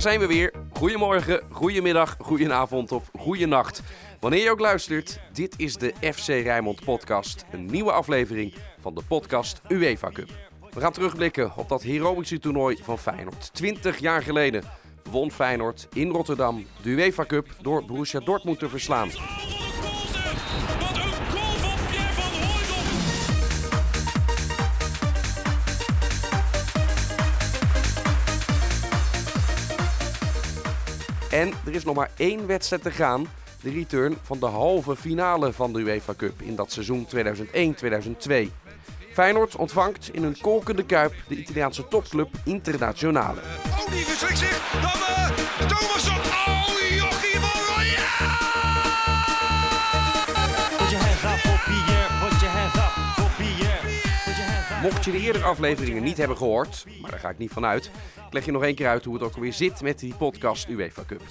Daar zijn we weer. Goedemorgen, goedemiddag, goedenavond of goedenacht. Wanneer je ook luistert, dit is de FC Rijnmond podcast. Een nieuwe aflevering van de podcast UEFA Cup. We gaan terugblikken op dat heroïsche toernooi van Feyenoord. 20 jaar geleden won Feyenoord in Rotterdam de UEFA Cup door Borussia Dortmund te verslaan. En er is nog maar één wedstrijd te gaan. De return van de halve finale van de UEFA Cup in dat seizoen 2001-2002. Feyenoord ontvangt in een kolkende kuip de Italiaanse topclub Thomasson. Mocht je de eerdere afleveringen niet hebben gehoord, maar daar ga ik niet van uit, ik leg je nog één keer uit hoe het ook alweer zit met die podcast UEFA Cup.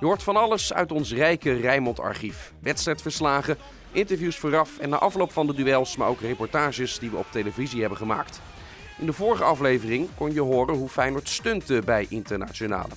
Je hoort van alles uit ons rijke Rijnmond archief. Wedstrijdverslagen, interviews vooraf en na afloop van de duels, maar ook reportages die we op televisie hebben gemaakt. In de vorige aflevering kon je horen hoe Feyenoord stunte bij Internationale.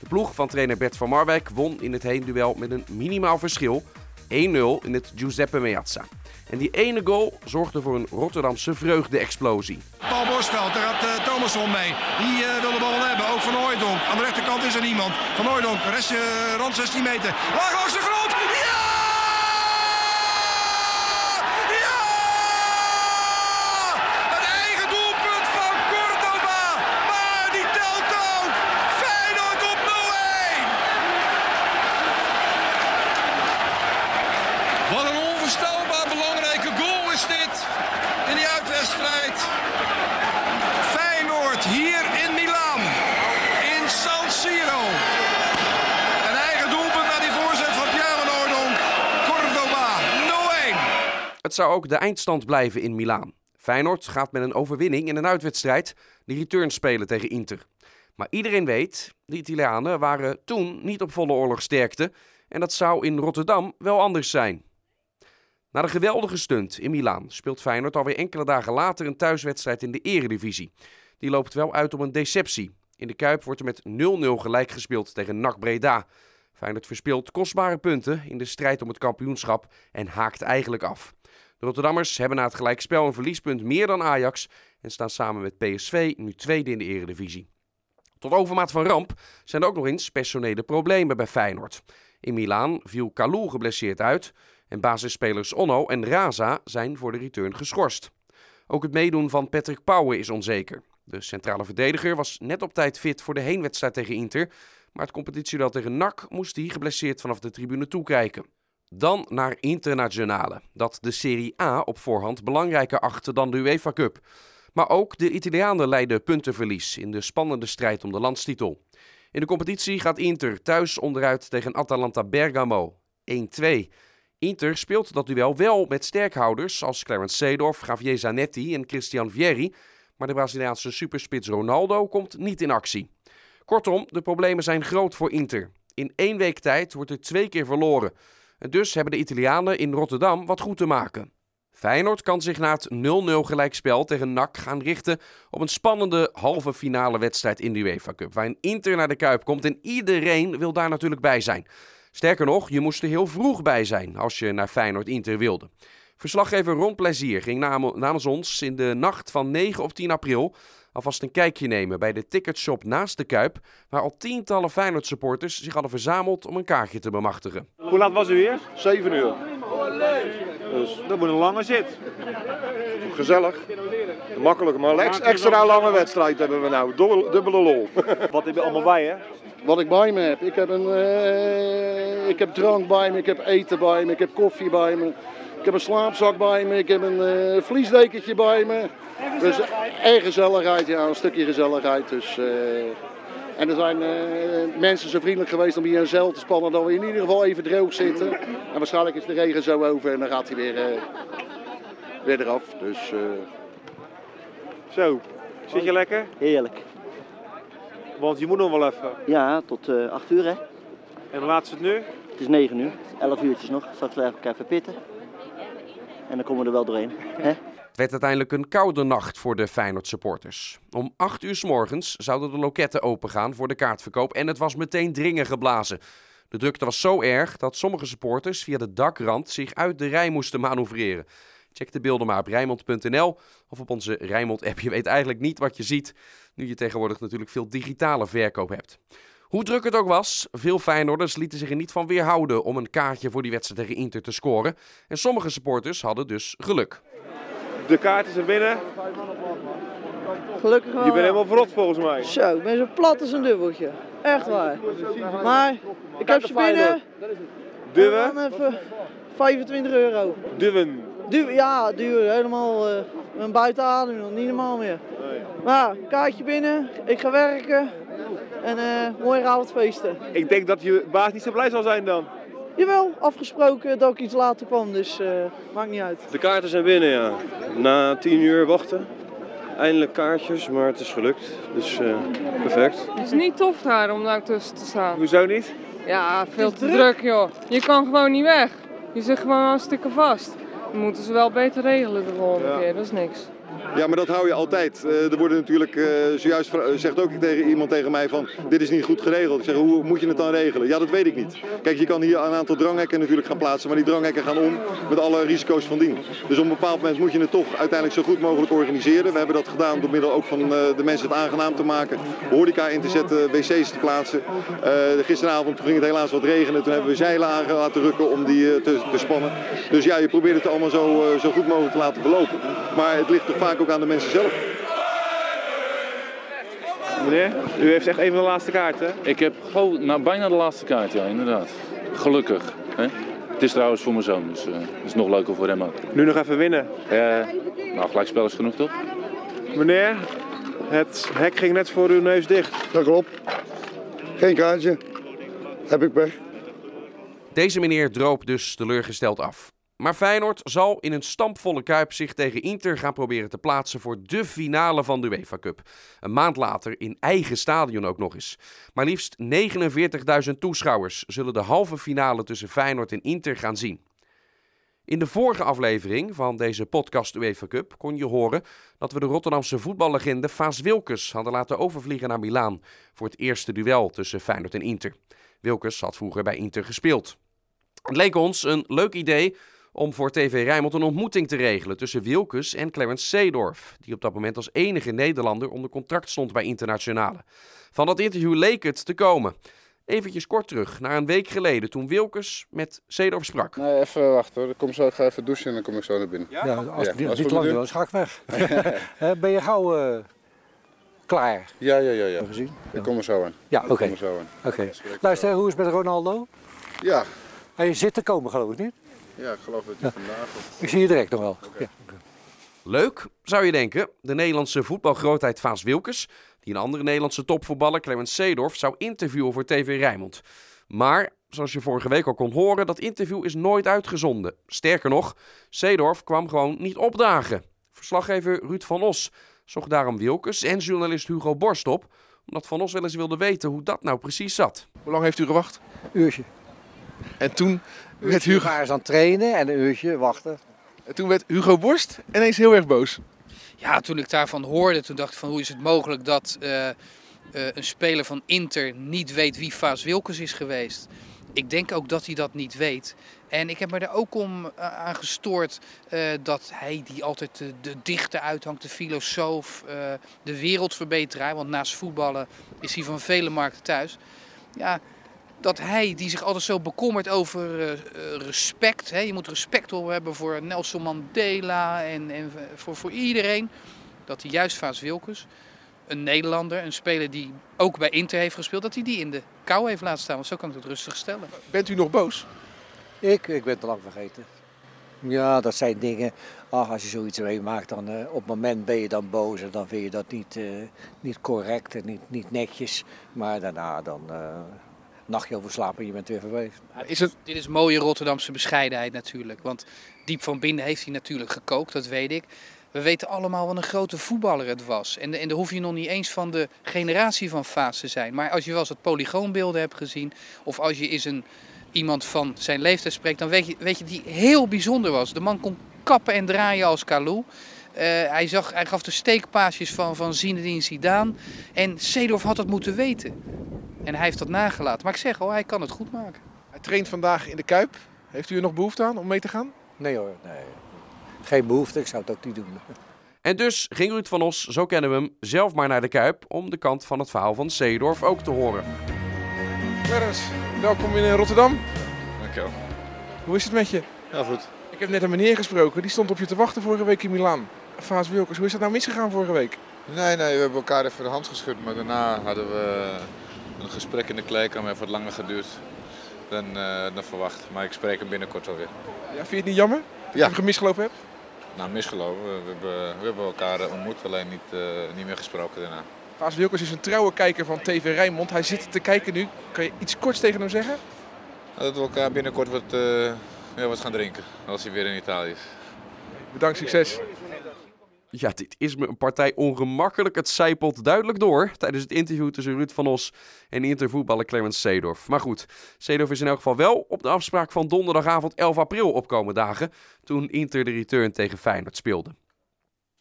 De ploeg van trainer Bert van Marwijk won in het heenduel met een minimaal verschil 1-0 in het Giuseppe Meazza. En die ene goal zorgde voor een Rotterdamse vreugde-explosie. Paul Bosveld, daar gaat eh, Thomasson mee. Die eh, wil de bal hebben, ook Van Hooydonk. Aan de rechterkant is er niemand. Van Hooydonk, rest, eh, rand 16 meter. Laag langs de grond. Ja! Ja! Een eigen doelpunt van Cordoba. Maar die telt ook. Feyenoord op 0-1. Wat een onvoorstelbaar belangrijke goal is dit in die uitwedstrijd. Feyenoord hier in Milaan, in San Siro. Een eigen doelpunt naar die voorzet van Pierre van Hooydonk. Cordoba, 0-1. Het zou ook de eindstand blijven in Milaan. Feyenoord gaat met een overwinning in een uitwedstrijd de return spelen tegen Inter. Maar iedereen weet, de Italianen waren toen niet op volle oorlogsterkte en dat zou in Rotterdam wel anders zijn. Na de geweldige stunt in Milaan speelt Feyenoord alweer enkele dagen later een thuiswedstrijd in de Eredivisie. Die loopt wel uit op een deceptie. In de Kuip wordt er met 0-0 gelijk gespeeld tegen NAC Breda. Feyenoord verspeelt kostbare punten in de strijd om het kampioenschap en haakt eigenlijk af. De Rotterdammers hebben na het gelijkspel een verliespunt meer dan Ajax en staan samen met PSV nu tweede in de Eredivisie. Tot overmaat van ramp zijn er ook nog eens personele problemen bij Feyenoord. In Milaan viel Kalou geblesseerd uit en basisspelers Onno en Raza zijn voor de return geschorst. Ook het meedoen van Patrick Pauwen is onzeker. De centrale verdediger was net op tijd fit voor de heenwedstrijd tegen Inter, maar het competitieduel tegen NAC moest hij geblesseerd vanaf de tribune toekijken. Dan naar Internazionale, dat de Serie A op voorhand belangrijker achtte dan de UEFA Cup. Maar ook de Italianen leiden puntenverlies in de spannende strijd om de landstitel. In de competitie gaat Inter thuis onderuit tegen Atalanta Bergamo 1-2. Inter speelt dat duel wel met sterkhouders als Clarence Seedorf, Javier Zanetti en Christian Vieri, maar de Braziliaanse superspits Ronaldo komt niet in actie. Kortom, de problemen zijn groot voor Inter. In één week tijd wordt er twee keer verloren. En dus hebben de Italianen in Rotterdam wat goed te maken. Feyenoord kan zich na het 0-0 gelijkspel tegen NAC gaan richten op een spannende halve finale wedstrijd in de UEFA Cup. Waarin Inter naar de Kuip komt en iedereen wil daar natuurlijk bij zijn. Sterker nog, je moest er heel vroeg bij zijn als je naar Feyenoord Inter wilde. Verslaggever Ron Plezier ging nam- namens ons in de nacht van 9 op 10 april alvast een kijkje nemen bij de ticketshop naast de Kuip, waar al tientallen Feyenoord supporters zich hadden verzameld om een kaartje te bemachtigen. Hoe laat was u hier? 7 uur. Dus dat moet een lange zit. Gezellig. Makkelijk, maar ex- extra lange wedstrijd hebben we nou. Dubbel- Dubbele lol. Wat heb je allemaal bij hè? Wat ik bij me heb. Ik heb, een, eh, ik heb drank bij me, ik heb eten bij me, ik heb koffie bij me. Ik heb een slaapzak bij me, ik heb een eh, vliesdekentje bij me. Dus erg gezelligheid, ja, een stukje gezelligheid. Dus, eh, en er zijn eh, mensen zo vriendelijk geweest om hier een zeil te spannen dat we in ieder geval even droog zitten. En waarschijnlijk is de regen zo over en dan gaat hij weer, eh, weer eraf. Dus eh, Zo, zit je lekker? Heerlijk. Want je moet nog wel even. Ja, tot eh 8 uur hè. En hoe laat is het nu? Het is 9 uur. 11 uurtjes nog. Straks even elkaar verpitten. En dan komen we er wel doorheen. Hè? werd uiteindelijk een koude nacht voor de Feyenoord supporters. Om 8 uur s morgens zouden de loketten opengaan voor de kaartverkoop en het was meteen dringen geblazen. De drukte was zo erg dat sommige supporters via de dakrand zich uit de rij moesten manoeuvreren. Check de beelden maar op Rijnmond.nl of op onze Rijnmond-app. Je weet eigenlijk niet wat je ziet, nu je tegenwoordig natuurlijk veel digitale verkoop hebt. Hoe druk het ook was, veel Feyenoorders lieten zich er niet van weerhouden om een kaartje voor die wedstrijd tegen Inter te scoren. En sommige supporters hadden dus geluk. De kaarten zijn binnen. Gelukkig wel. Je bent helemaal verrot volgens mij. Zo, ik ben zo plat als een dubbeltje. Echt waar. Maar ik heb ze binnen. Duwen. En dan even 25 euro. Duwen. Duur, ja, duur. Helemaal eh een buiten adem, joh. niet normaal meer. Maar kaartje binnen, ik ga werken. En eh morgenavond feesten. Ik denk dat je baas niet zo blij zal zijn dan. Jawel, afgesproken dat ik iets later kwam, dus eh, maakt niet uit. De kaarten zijn binnen, ja. Na tien uur wachten. Eindelijk kaartjes, maar het is gelukt. Dus eh, perfect. Het is niet tof daar om daar tussen te staan. Hoezo niet? Ja, veel te druk joh. Je kan gewoon niet weg. Je zit gewoon hartstikke vast. Dan moeten ze wel beter regelen de volgende Ja. keer, dat is niks. Ja, maar dat hou je altijd. Eh, er worden natuurlijk, eh, zojuist vra- zegt ook tegen iemand tegen mij van, dit is niet goed geregeld. Ik zeg, hoe moet je het dan regelen? Ja, dat weet ik niet. Kijk, je kan hier een aantal dranghekken natuurlijk gaan plaatsen, maar die dranghekken gaan om met alle risico's van dien. Dus op een bepaald moment moet je het toch uiteindelijk zo goed mogelijk organiseren. We hebben dat gedaan door middel ook van eh, de mensen het aangenaam te maken, horeca in te zetten, wc's te plaatsen. Eh, gisteravond ging het helaas wat regenen, toen hebben we zeilen aan laten rukken om die eh, te, te spannen. Dus ja, je probeert het allemaal zo, eh, zo goed mogelijk te laten verlopen. Maar het ligt vaak ook aan de mensen zelf. Meneer, u heeft echt een van de laatste kaarten. Ik heb gewoon nou, bijna de laatste kaart, ja, inderdaad. Gelukkig. Hè? Het is trouwens voor mijn zoon, dus eh, het is nog leuker voor hem ook. Nu nog even winnen. Eh, nou, gelijkspel is genoeg, toch? Meneer, het hek ging net voor uw neus dicht. Dat klopt. Geen kaartje. Heb ik pech. Deze meneer droop dus teleurgesteld af. Maar Feyenoord zal in een stampvolle kuip zich tegen Inter gaan proberen te plaatsen voor de finale van de UEFA Cup. Een maand later in eigen stadion ook nog eens. Maar liefst 49.000 toeschouwers zullen de halve finale tussen Feyenoord en Inter gaan zien. In de vorige aflevering van deze podcast UEFA Cup kon je horen dat we de Rotterdamse voetballegende Vaas Wilkes hadden laten overvliegen naar Milaan voor het eerste duel tussen Feyenoord en Inter. Wilkes had vroeger bij Inter gespeeld. Het leek ons een leuk idee om voor TV Rijnmond een ontmoeting te regelen tussen Wilkes en Clarence Seedorf, die op dat moment als enige Nederlander onder contract stond bij Internationale. Van dat interview leek het te komen. Eventjes kort terug, naar een week geleden, toen Wilkes met Seedorf sprak. Nee, even wachten hoor. Ik kom zo, ik ga even douchen en dan kom ik zo naar binnen. Ja, als Ja, dit we lang wil, ga ik weg. Eh, ben je gauw eh, klaar? Ja, ja, ja. ja. Gezien? Ik kom er zo aan. Ja, oké. kom er zo aan. Oké. Luister, hoe is het met Ronaldo? Ja. En je zit te komen, geloof ik niet? Ja, ik geloof dat je vandaag... of- Ik zie je direct nog wel. Ja. Leuk, zou je denken. De Nederlandse voetbalgrootheid Vaas Wilkes, die een andere Nederlandse topvoetballer Clemens Seedorf zou interviewen voor TV Rijnmond. Maar, zoals je vorige week al kon horen, dat interview is nooit uitgezonden. Sterker nog, Seedorf kwam gewoon niet opdagen. Verslaggever Ruud van Os zocht daarom Wilkes en journalist Hugo Borst op, omdat Van Os wel eens wilde weten hoe dat nou precies zat. Hoe lang heeft u gewacht? Uurtje. En toen werd Hugo, aan het trainen en een uurtje wachten. en toen werd Hugo Borst ineens heel erg boos. Ja, toen ik daarvan hoorde, toen dacht ik van hoe is het mogelijk dat eh, eh, een speler van Inter niet weet wie Vaas Wilkes is geweest. Ik denk ook dat hij dat niet weet. En ik heb me er ook om eh, aan gestoord eh, dat hij die altijd de, de dichter uithangt, de filosoof, eh, de wereldverbeteraar. Want naast voetballen is hij van vele markten thuis. Ja, dat hij die zich altijd zo bekommert over eh, eh, respect. Hè? Je moet respect hebben voor Nelson Mandela en, en voor, voor iedereen. Dat hij juist Vaas Wilkes, een Nederlander, een speler die ook bij Inter heeft gespeeld, dat hij die in de kou heeft laten staan. Want zo kan ik het rustig stellen. Bent u nog boos? Ik, ik ben het al lang vergeten. Ja, dat zijn dingen. Ach, als je zoiets meemaakt, dan eh, op het moment ben je dan boos en dan vind je dat niet, eh, niet correct en niet, niet netjes. Maar daarna dan eh nachtje over slapen en je bent weer voorbij. Is het... Dit is mooie Rotterdamse bescheidenheid natuurlijk. Want diep van binnen heeft hij natuurlijk gekookt, dat weet ik. We weten allemaal wat een grote voetballer het was. En, en daar hoef je nog niet eens van de generatie van Vaas te zijn. Maar als je wel eens wat polygoonbeelden hebt gezien, of als je eens een, iemand van zijn leeftijd spreekt, dan weet je, weet je die heel bijzonder was. De man kon kappen en draaien als Kalou. Eh, hij, zag, hij gaf de steekpaasjes van, van Zinedine Zidane. En Seedorf had dat moeten weten. En hij heeft dat nagelaten. Maar ik zeg al, hij kan het goed maken. Hij traint vandaag in de Kuip. Heeft u er nog behoefte aan om mee te gaan? Nee hoor, nee. Geen behoefte, ik zou het ook niet doen. En dus ging Ruud van Os, zo kennen we hem, zelf maar naar de Kuip om de kant van het verhaal van Seedorf ook te horen. Clarence, welkom in Rotterdam. Dankjewel. Hoe is het met je? Ja, goed. Ik heb net een meneer gesproken, die stond op je te wachten vorige week in Milaan. Vaas Wilkers, hoe is dat nou misgegaan vorige week? Nee, nee, we hebben elkaar even de hand geschud, maar daarna hadden we een gesprek in de kleedkamer, heeft wat langer geduurd dan, eh, dan verwacht. Maar ik spreek hem binnenkort wel weer. Ja, vind je het niet jammer dat je Ja. hem gemisgelopen hebt? Nou, misgelopen. We, hebben, we hebben elkaar eh, ontmoet, alleen niet, eh, niet meer gesproken daarna. Vaas Wilkers is een trouwe kijker van TV Rijnmond. Hij zit te kijken nu. Kan je iets korts tegen hem zeggen? Dat we elkaar binnenkort wat, ja, wat gaan drinken, als hij weer in Italië is. Bedankt, succes. Ja, dit is me een partij ongemakkelijk. Het zijpelt duidelijk door tijdens het interview tussen Ruud van Os en intervoetballer Clarence Seedorf. Maar goed, Seedorf is in elk geval wel op de afspraak van donderdagavond 11 april opkomen dagen, toen Inter de return tegen Feyenoord speelde.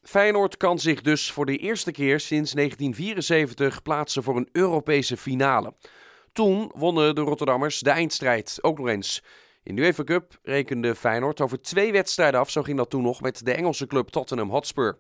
Feyenoord kan zich dus voor de eerste keer sinds 1974 plaatsen voor een Europese finale. Toen wonnen de Rotterdammers de eindstrijd ook nog eens. In de UEFA Cup rekende Feyenoord over twee wedstrijden af. Zo ging dat toen nog met de Engelse club Tottenham Hotspur.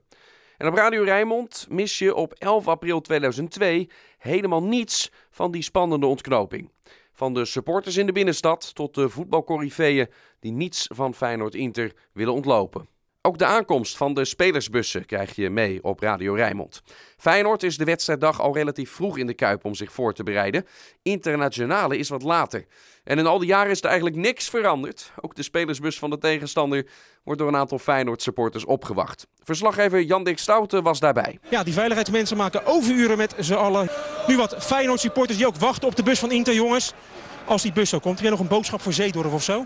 En op Radio Rijnmond mis je op 11 april 2002 helemaal niets van die spannende ontknoping. Van de supporters in de binnenstad tot de voetbalcorifeeën die niets van Feyenoord Inter willen ontlopen. Ook de aankomst van de spelersbussen krijg je mee op Radio Rijnmond. Feyenoord is de wedstrijddag al relatief vroeg in de Kuip om zich voor te bereiden. Internationale is wat later. En in al die jaren is er eigenlijk niks veranderd. Ook de spelersbus van de tegenstander wordt door een aantal Feyenoord supporters opgewacht. Verslaggever Jan Dick Stouten was daarbij. Ja, die veiligheidsmensen maken overuren met z'n allen. Nu wat Feyenoord supporters die ook wachten op de bus van Inter, jongens. Als die bus zo komt, heb jij nog een boodschap voor Zeedorf of zo?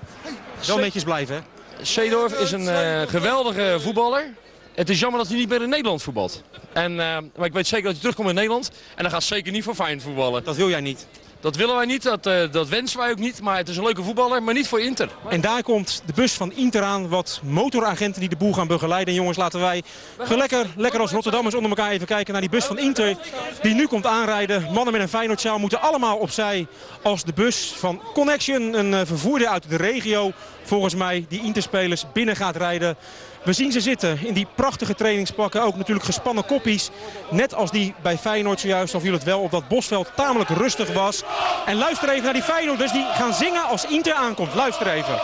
Wel netjes blijven, hè? Seedorf is een eh, geweldige voetballer. Het is jammer dat hij niet meer in Nederland voetbalt. En, eh, maar ik weet zeker dat hij terugkomt in Nederland. En dan gaat zeker niet voor Feyenoord voetballen. Dat wil jij niet? Dat willen wij niet, dat, eh, dat wensen wij ook niet. Maar het is een leuke voetballer, maar niet voor Inter. En daar komt de bus van Inter aan. Wat motoragenten die de boel gaan begeleiden. En jongens, laten wij lekker, lekker als Rotterdammers onder elkaar even kijken naar die bus van Inter. Die nu komt aanrijden. Mannen met een Feyenoordsjaal moeten allemaal opzij. Als de bus van Connection, een eh, vervoerder uit de regio. Volgens mij die Interspelers binnen gaat rijden. We zien ze zitten in die prachtige trainingspakken. Ook natuurlijk gespannen koppies. Net als die bij Feyenoord zojuist. Al viel het wel op dat Bosveld tamelijk rustig was. En luister even naar die Feyenoorders die gaan zingen als Inter aankomt. Luister even.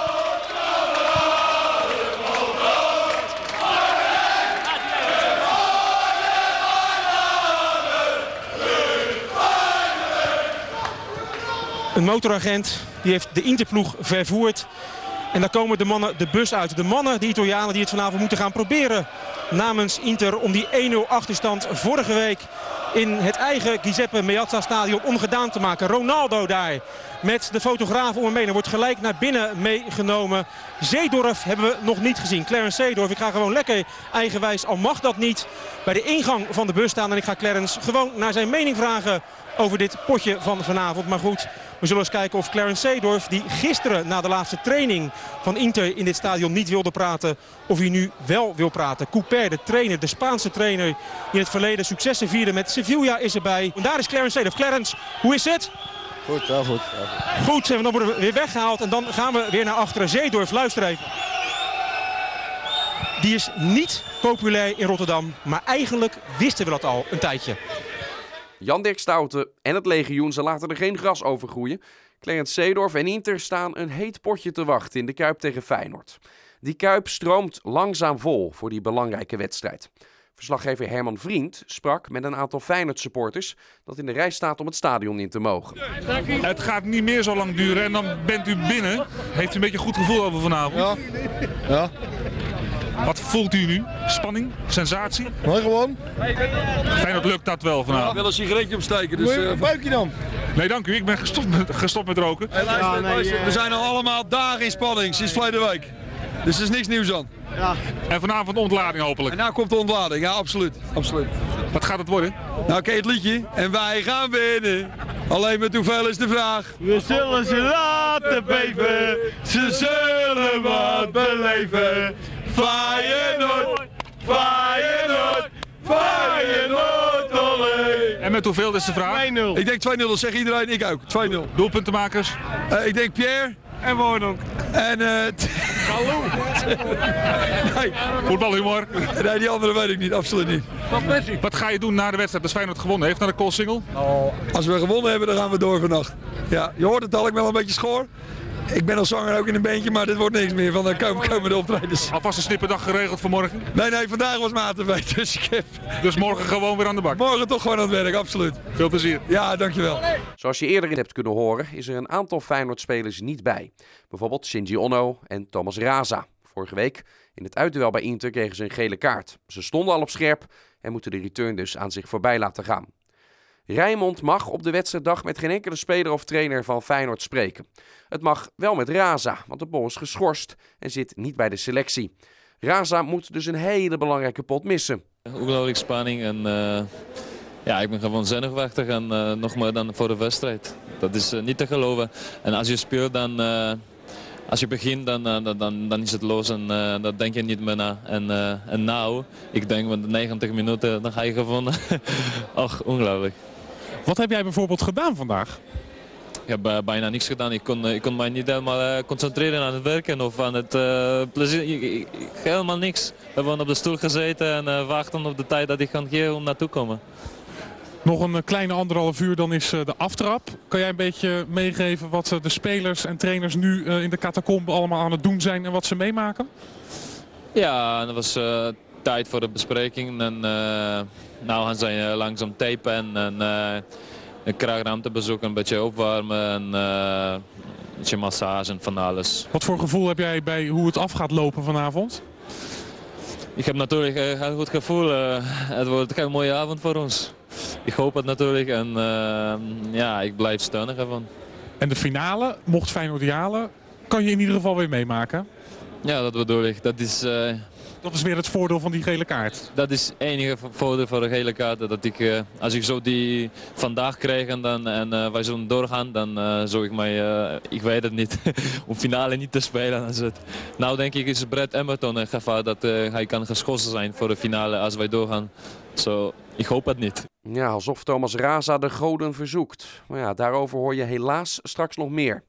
Een motoragent die heeft de Interploeg vervoerd. En daar komen de mannen de bus uit. De mannen, de Italianen die het vanavond moeten gaan proberen namens Inter om die 1-0 achterstand vorige week in het eigen Giuseppe Meazza stadion ongedaan te maken. Ronaldo daar met de fotograaf om hem. Er wordt gelijk naar binnen meegenomen. Zeedorf hebben we nog niet gezien. Clarence Zeedorf, ik ga gewoon lekker eigenwijs, al mag dat niet, bij de ingang van de bus staan. En ik ga Clarence gewoon naar zijn mening vragen over dit potje van vanavond. Maar goed, we zullen eens kijken of Clarence Seedorf, die gisteren na de laatste training van Inter in dit stadion niet wilde praten, of hij nu wel wil praten. Couper, de trainer, de Spaanse trainer, die in het verleden successen vierde met Sevilla is erbij. En daar is Clarence Seedorf. Clarence, hoe is het? Goed, wel goed. Goed, en dan worden we weer weggehaald en dan gaan we weer naar achteren. Zeedorf, luister even. Die is niet populair in Rotterdam, maar eigenlijk wisten we dat al een tijdje. Jan Dirk Stouten en het legioen, ze laten er geen gras over groeien. Clarence Seedorf en Inter staan een heet potje te wachten in de Kuip tegen Feyenoord. Die Kuip stroomt langzaam vol voor die belangrijke wedstrijd. Verslaggever Herman Vriend sprak met een aantal Feyenoord supporters dat in de rij staat om het stadion in te mogen. Het gaat niet meer zo lang duren en dan bent u binnen. Heeft u een beetje een goed gevoel over vanavond? Ja. Ja. Wat voelt u nu? Spanning? Sensatie? Gewoon. Feyenoord lukt dat wel vanavond. Ik wil een sigaretje opsteken. Dus, uh, buikje dan? Nee, dank u. Ik ben gestopt met, gestopt met roken. Hey, luister, luister. We zijn al allemaal dagen in spanning sinds verleden week. Dus er is niks nieuws aan. Ja. En vanavond ontlading hopelijk. En nou komt de ontlading, ja absoluut. absoluut. Wat gaat het worden? Nou ken je het liedje? En wij gaan winnen. Alleen met hoeveel is de vraag? We zullen ze laten beven. Ze zullen wat beleven. Feyenoord, Feyenoord, Feyenoord, olé. En met hoeveel is de vraag? 2-0. Ik denk 2-0, dat zegt iedereen, ik ook. 2-0. Doelpuntenmakers? Eh, ik denk Pierre. En Woononk. En... eh nee. Voetbalhumor? Nee, die andere weet ik niet, absoluut niet. Wat ga je doen na de wedstrijd als Feyenoord gewonnen heeft naar de Koolsingel? Als we gewonnen hebben, dan gaan we door vannacht. Ja, je hoort het al, ik ben wel een beetje schoor. Ik ben als zanger ook in een bandje, maar dit wordt niks meer van de komen, komen de optredens. Alvast een snipperdag geregeld voor morgen? Nee, nee, vandaag was matenweek, dus ik heb... Dus morgen gewoon weer aan de bak? Morgen toch gewoon aan het werk, absoluut. Veel plezier. Ja, dankjewel. Zoals je eerder hebt kunnen horen, is er een aantal Feyenoord-spelers niet bij. Bijvoorbeeld Shinji Onno en Thomas Raza. Vorige week in het uitduel bij Inter kregen ze een gele kaart. Ze stonden al op scherp en moeten de return dus aan zich voorbij laten gaan. Rijmond mag op de wedstrijddag met geen enkele speler of trainer van Feyenoord spreken. Het mag wel met Raza, want de bol is geschorst en zit niet bij de selectie. Raza moet dus een hele belangrijke pot missen. Ongelooflijk spanning en uh, ja, ik ben gewoon zenuwachtig en uh, nog maar dan voor de wedstrijd. Dat is uh, niet te geloven. En als je speelt dan, als je begint dan, dan, dan, is het los en dat denk je niet meer na. En, en nou, ik denk met 90 minuten dan ga je gewonnen. Ach, ongelooflijk. Wat heb jij bijvoorbeeld gedaan vandaag? Ik heb uh, bijna niks gedaan. Ik kon, ik kon mij niet helemaal uh, concentreren aan het werken of aan het uh, plezier. Ik, helemaal niks. We hebben op de stoel gezeten en wachten op de tijd dat ik kan hier om naartoe komen. Nog een kleine anderhalf uur, dan is de aftrap. Kan jij een beetje meegeven wat de spelers en trainers nu in de catacombe allemaal aan het doen zijn en wat ze meemaken? Ja, dat was tijd voor de bespreking. En nou gaan ze langzaam tapen en... en een kraagruimte bezoeken, een beetje opwarmen en uh, een beetje massage en van alles. Wat voor gevoel heb jij bij hoe het af gaat lopen vanavond? Ik heb natuurlijk een goed gevoel. Het wordt een mooie avond voor ons. Ik hoop het natuurlijk en uh, ja, ik blijf steunen ervan. En de finale, mocht Feyenoord halen, kan je in ieder geval weer meemaken? Ja, dat bedoel ik. Dat is, uh, dat is weer het voordeel van die gele kaart. Dat is het enige voordeel van de gele kaart. Dat ik, uh, als ik zo die vandaag krijg en, dan, en uh, wij zullen doorgaan, dan uh, zou ik mij, ik weet het niet, om finale niet te spelen. Het. Nou denk ik is Brett Emerton een gevaar dat hij kan geschorst zijn voor de finale als wij doorgaan. So, ik hoop het niet. Ja, alsof Thomas Raza de goden verzoekt. Maar ja, daarover hoor je helaas straks nog meer.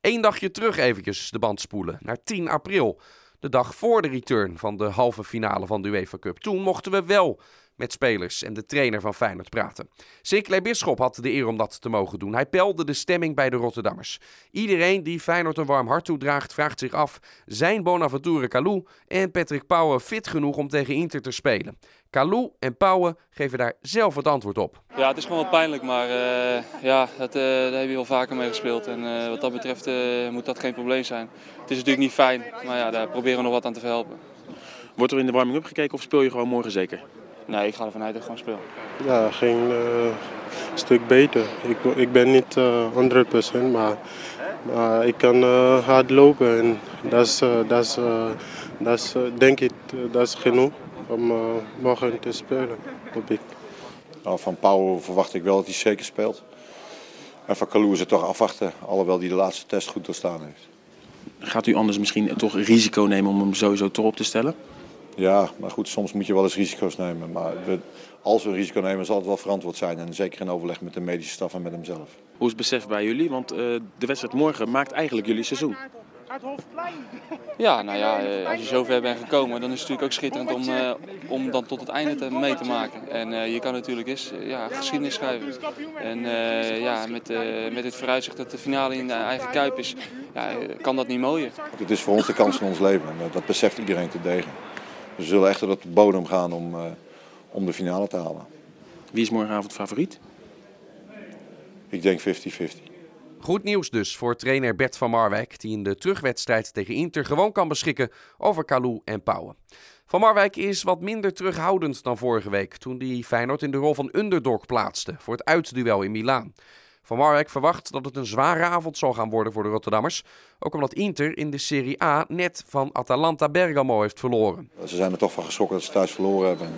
Eén dagje terug eventjes de band spoelen, naar 10 april de dag voor de return van de halve finale van de UEFA Cup. Toen mochten we wel met spelers en de trainer van Feyenoord praten. Sinclair Bisschop had de eer om dat te mogen doen. Hij pelde de stemming bij de Rotterdammers. Iedereen die Feyenoord een warm hart toedraagt, vraagt zich af... zijn Bonaventure Kalou en Patrick Pauwen fit genoeg om tegen Inter te spelen? Kalou en Pauwen geven daar zelf het antwoord op. Ja, het is gewoon wel pijnlijk, maar uh, ja, dat, uh, daar heb je wel vaker mee gespeeld. En uh, wat dat betreft moet dat geen probleem zijn. Het is natuurlijk niet fijn, maar ja, daar proberen we nog wat aan te verhelpen. Wordt er in de warming-up gekeken of speel je gewoon morgen zeker? Nee, ik ga ervan uit dat ik gewoon speel. Ja, ging een stuk beter. Ik, ik ben niet 100%, maar, maar ik kan hard lopen. En dat is, dat is, dat is denk ik, dat is genoeg om uh, morgen te spelen, hoop ik. Nou, van Pauw verwacht ik wel dat hij zeker speelt. En van Kalou is het toch afwachten, alhoewel hij de laatste test goed doorstaan heeft. Gaat u anders misschien toch risico nemen om hem sowieso toch op te stellen? Ja, maar goed, soms moet je wel eens risico's nemen. Maar we, als we een risico nemen, zal het wel verantwoord zijn. En zeker in overleg met de medische staf en met hemzelf. Hoe is het besef bij jullie? Want uh, de wedstrijd morgen maakt eigenlijk jullie seizoen. Ja, nou ja, als je zover bent gekomen, dan is het natuurlijk ook schitterend om, uh, om dan tot het einde te, mee te maken. En uh, je kan natuurlijk eens ja, geschiedenis schrijven. En ja, met, met het vooruitzicht dat de finale in de eigen kuip is, ja, kan dat niet mooier. Het is voor ons de kans van ons leven. Dat beseft iedereen te degen. We zullen echt tot de bodem gaan om, om de finale te halen. Wie is morgenavond favoriet? Ik denk 50-50. Goed nieuws dus voor trainer Bert van Marwijk, die in de terugwedstrijd tegen Inter gewoon kan beschikken over Kalou en Pauwen. Van Marwijk is wat minder terughoudend dan vorige week, toen hij Feyenoord in de rol van underdog plaatste voor het uitduel in Milaan. Van Marwijk verwacht dat het een zware avond zal gaan worden voor de Rotterdammers, ook omdat Inter in de Serie A net van Atalanta Bergamo heeft verloren. Ze zijn er toch van geschrokken dat ze thuis verloren hebben.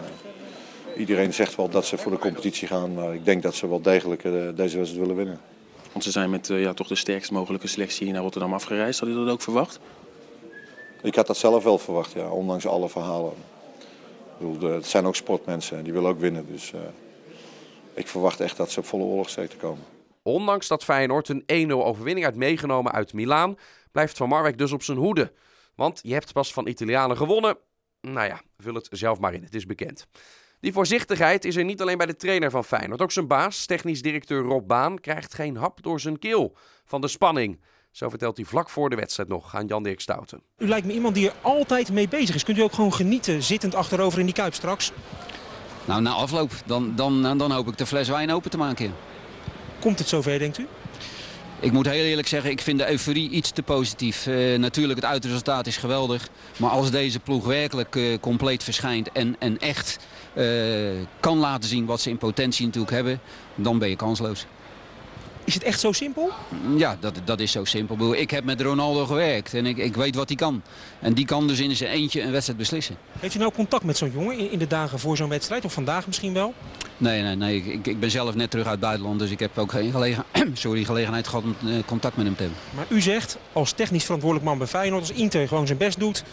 Iedereen zegt wel dat ze voor de competitie gaan, maar ik denk dat ze wel degelijk deze wedstrijd willen winnen. Want ze zijn met uh, ja, toch de sterkst mogelijke selectie naar Rotterdam afgereisd. Had u dat ook verwacht? Ik had dat zelf wel verwacht, ja, ondanks alle verhalen. bedoel, de- het zijn ook sportmensen en die willen ook winnen. Dus eh, ik verwacht echt dat ze op volle oorlogsterkte komen. Ondanks dat Feyenoord een 1-0 overwinning uit meegenomen uit Milaan, blijft Van Marwijk dus op zijn hoede. Want je hebt pas van Italianen gewonnen. Nou ja, vul het zelf maar in, het is bekend. Die voorzichtigheid is er niet alleen bij de trainer van Feyenoord. Ook zijn baas, technisch directeur Rob Baan, krijgt geen hap door zijn keel van de spanning. Zo vertelt hij vlak voor de wedstrijd nog aan Jan-Dirk Stouten. U lijkt me iemand die er altijd mee bezig is. Kunt u ook gewoon genieten, zittend achterover in die kuip straks? Nou, na afloop, dan, dan, dan hoop ik de fles wijn open te maken. Komt het zover, denkt u? Ik moet heel eerlijk zeggen, ik vind de euforie iets te positief. Eh, natuurlijk, het uitresultaat is geweldig. Maar als deze ploeg werkelijk eh, compleet verschijnt en, en echt eh, kan laten zien wat ze in potentie natuurlijk hebben, dan ben je kansloos. Is het echt zo simpel? Ja, dat, dat is zo simpel. Ik heb met Ronaldo gewerkt en ik, ik weet wat hij kan. En die kan dus in zijn eentje een wedstrijd beslissen. Heeft u nou contact met zo'n jongen in, in de dagen voor zo'n wedstrijd? Of vandaag misschien wel? Nee, nee, nee. Ik, ik ben zelf net terug uit het buitenland, dus ik heb ook geen gelegen, sorry, gelegenheid gehad om eh, contact met hem te hebben. Maar u zegt, als technisch verantwoordelijk man bij Feyenoord... als Inter gewoon zijn best doet,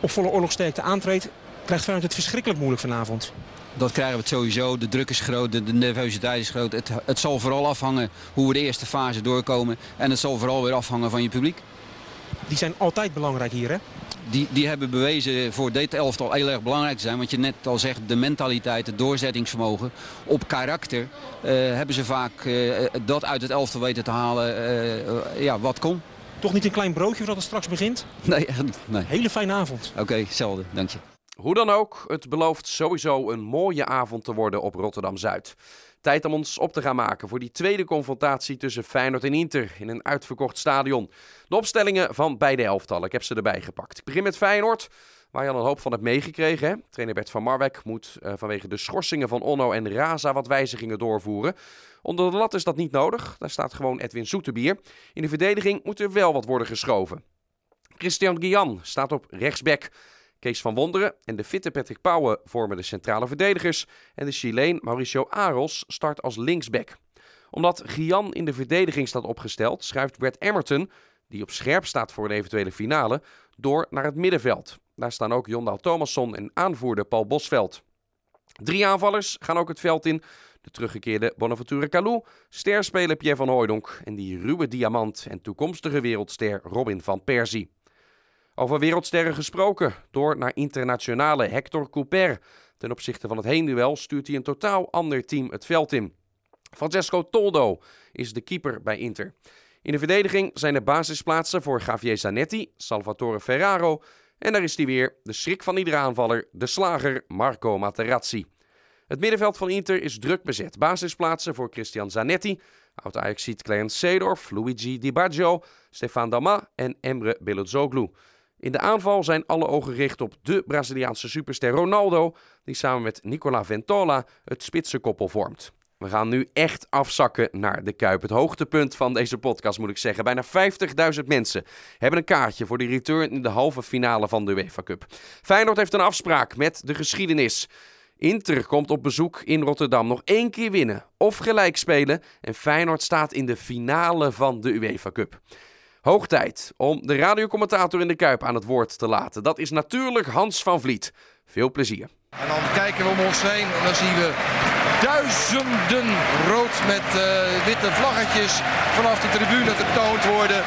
op volle oorlogsterkte aantreedt... krijgt Feyenoord het verschrikkelijk moeilijk vanavond. Dat krijgen we het sowieso. De druk is groot, de, de nervositeit is groot. Het, het zal vooral afhangen hoe we de eerste fase doorkomen. En het zal vooral weer afhangen van je publiek. Die zijn altijd belangrijk hier, hè? Die, die hebben bewezen voor dit elftal heel erg belangrijk te zijn. Want je net al zegt, de mentaliteit, het doorzettingsvermogen. Op karakter eh, hebben ze vaak eh, dat uit het elftal weten te halen eh, ja, wat kon. Toch niet een klein broodje voordat het straks begint? Nee. Nee. Hele fijne avond. Oké, hetzelfde. Dank je. Hoe dan ook, het belooft sowieso een mooie avond te worden op Rotterdam-Zuid. Tijd om ons op te gaan maken voor die tweede confrontatie tussen Feyenoord en Inter in een uitverkocht stadion. De opstellingen van beide elftallen, ik heb ze erbij gepakt. Ik begin met Feyenoord, waar je al een hoop van hebt meegekregen. Hè? Trainer Bert van Marwijk moet eh, vanwege de schorsingen van Onno en Raza wat wijzigingen doorvoeren. Onder de lat is dat niet nodig, daar staat gewoon Edwin Zoetebier. In de verdediging moet er wel wat worden geschoven. Christian Guian staat op rechtsback. Kees van Wonderen en de fitte Patrick Pauwen vormen de centrale verdedigers. En de Chileen Mauricio Aros start als linksback. Omdat Gian in de verdediging staat opgesteld, schuift Brett Emmerton, die op scherp staat voor een eventuele finale, door naar het middenveld. Daar staan ook Jondaal Thomasson en aanvoerder Paul Bosveld. Drie aanvallers gaan ook het veld in. De teruggekeerde Bonaventure Calou, sterspeler Pierre van Hooijdonk en die ruwe diamant en toekomstige wereldster Robin van Persie. Over wereldsterren gesproken, door naar internationale Hector Couper. Ten opzichte van het heenduel stuurt hij een totaal ander team het veld in. Francesco Toldo is de keeper bij Inter. In de verdediging zijn er basisplaatsen voor Javier Zanetti, Salvatore Ferraro en daar is hij weer, de schrik van iedere aanvaller, de slager Marco Materazzi. Het middenveld van Inter is druk bezet. Basisplaatsen voor Christian Zanetti, oud-Ajaxiet Clarence Seedorf, Luigi Di Baggio, Stefan Dama en Emre Belözoğlu. In de aanval zijn alle ogen gericht op de Braziliaanse superster Ronaldo, die samen met Nicola Ventola het spitsenkoppel vormt. We gaan nu echt afzakken naar de Kuip. Het hoogtepunt van deze podcast moet ik zeggen. Bijna 50.000 mensen hebben een kaartje voor de return in de halve finale van de UEFA Cup. Feyenoord heeft een afspraak met de geschiedenis. Inter komt op bezoek in Rotterdam nog één keer winnen of gelijk spelen en Feyenoord staat in de finale van de UEFA Cup. Hoog tijd om de radiocommentator in de Kuip aan het woord te laten. Dat is natuurlijk Hans van Vliet. Veel plezier. En dan kijken we om ons heen en dan zien we duizenden rood met eh, witte vlaggetjes vanaf de tribune getoond worden.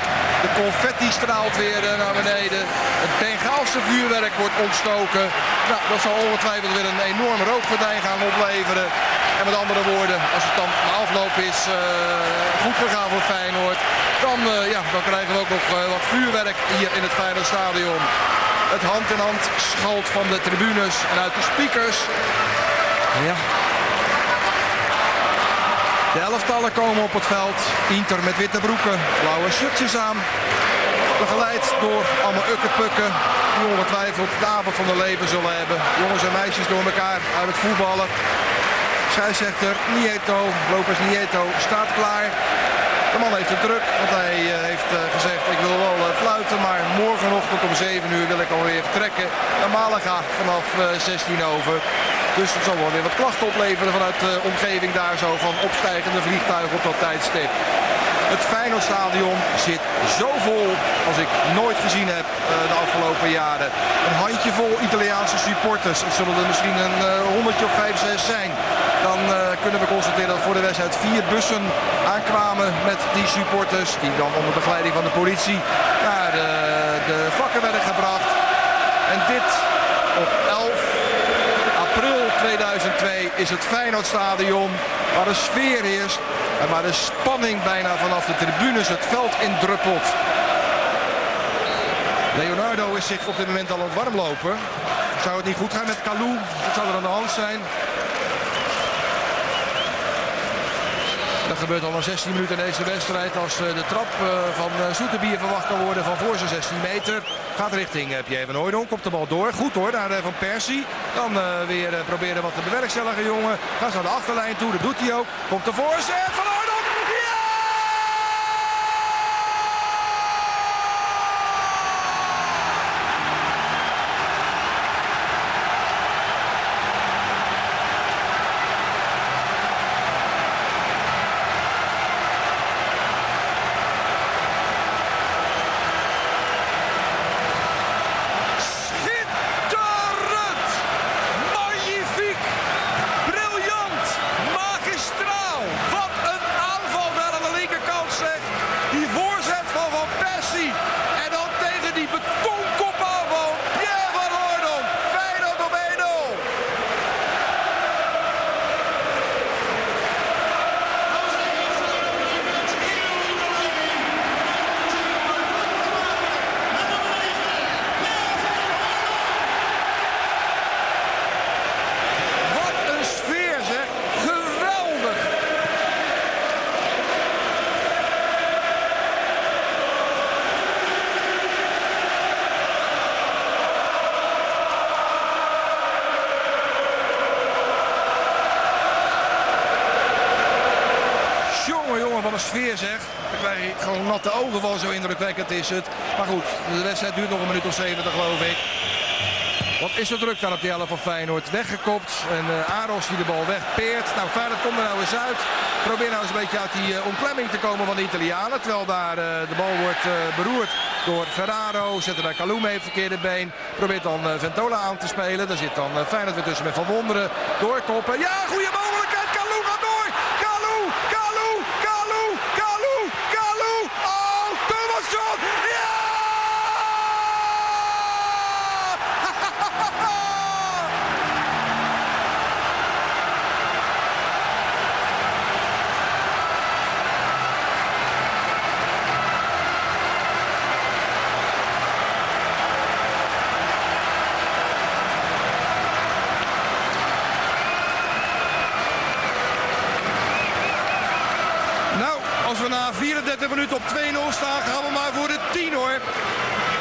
De confetti straalt weer eh, naar beneden. Het Bengaalse vuurwerk wordt ontstoken. Nou, dat zal ongetwijfeld weer een enorm rookgordijn gaan opleveren. En met andere woorden, als het dan afloop is eh, goed gegaan voor Feyenoord, dan, ja, dan krijgen we ook nog wat vuurwerk hier in het Feyenoordstadion. Het hand in hand schalt van de tribunes en uit de speakers. Ja. De elftallen komen op het veld. Inter met witte broeken, blauwe shirtjes aan. Begeleid door allemaal ukkepukken die ongetwijfeld de avond van hun leven zullen hebben. Jongens en meisjes door elkaar uit het voetballen. Scheidsrechter Nieto, Lopez Nieto staat klaar. De man heeft het druk, want hij eh, heeft eh, gezegd ik wil wel eh, fluiten, maar morgenochtend om 7 uur wil ik alweer vertrekken naar Malaga vanaf 16 over. Dus het zal wel weer wat klachten opleveren vanuit de omgeving daar zo van opstijgende vliegtuigen op dat tijdstip. Het Feyenoordstadion zit zo vol als ik nooit gezien heb eh, de afgelopen jaren. Een handjevol Italiaanse supporters. Het zullen er misschien een eh, honderdje of vijf, zes zijn. Dan eh, kunnen we constateren dat voor de wedstrijd vier bussen aankwamen met die supporters. Die dan onder begeleiding van de politie naar de, vakken werden gebracht. En dit op 11 april 2002 is het Feyenoordstadion waar de sfeer heerst en waar de spanning bijna vanaf de tribunes het veld indruppelt. Leonardo is zich op dit moment al aan het warmlopen. Zou het niet goed gaan met Kalou? Dat zou er aan de hand zijn. Dat gebeurt al na 16 minuten in deze wedstrijd als eh, de trap eh, van eh, Zoeterbier verwacht kan worden van voor zijn 16 meter. Gaat richting Pierre van Hooydonk, komt de bal door. Goed hoor, naar Van Persie. Dan weer proberen wat te bewerkstelligen jongen. Gaat naar de achterlijn toe, dat doet hij ook. Komt de voorzet van Hooydonk. Ja! Schitterend! Magnifiek! Briljant! Magistraal! Wat een aanval daar aan de linkerkant zeg! Die voorzet van Van Persie! En dan tegen die betonkop aan van Pierre van Hooydonk! Feyenoord op 1-0! Wat een sfeer zeg! Geweldig! Jongen, jongen, wat een sfeer zeg. Daar krijg gewoon natte ogen van, zo indrukwekkend is het. Maar goed, de wedstrijd duurt nog een minuut of 70 geloof ik. Wat is er druk daar op die helft van Feyenoord. Weggekopt en eh Aros die de bal wegpeert. Nou, Feyenoord komt er nou eens uit. Probeer nou eens een beetje uit die eh, omklemming te komen van de Italianen. Terwijl daar eh, de bal wordt beroerd door Ferraro. Zet er daar op het verkeerde been. Probeert dan Ventola aan te spelen. Daar zit dan Feyenoord weer tussen met Van Wonderen. Doorkoppen. Ja, goede mogelijkheid. Kalou gaat door. Kalou, Kalou, Kalou, Kalou, Kalou. Oh, Thomasson. Ja! Nou, als we na 34 minuten op 2-0 staan, gaan we maar voor de 10 hoor.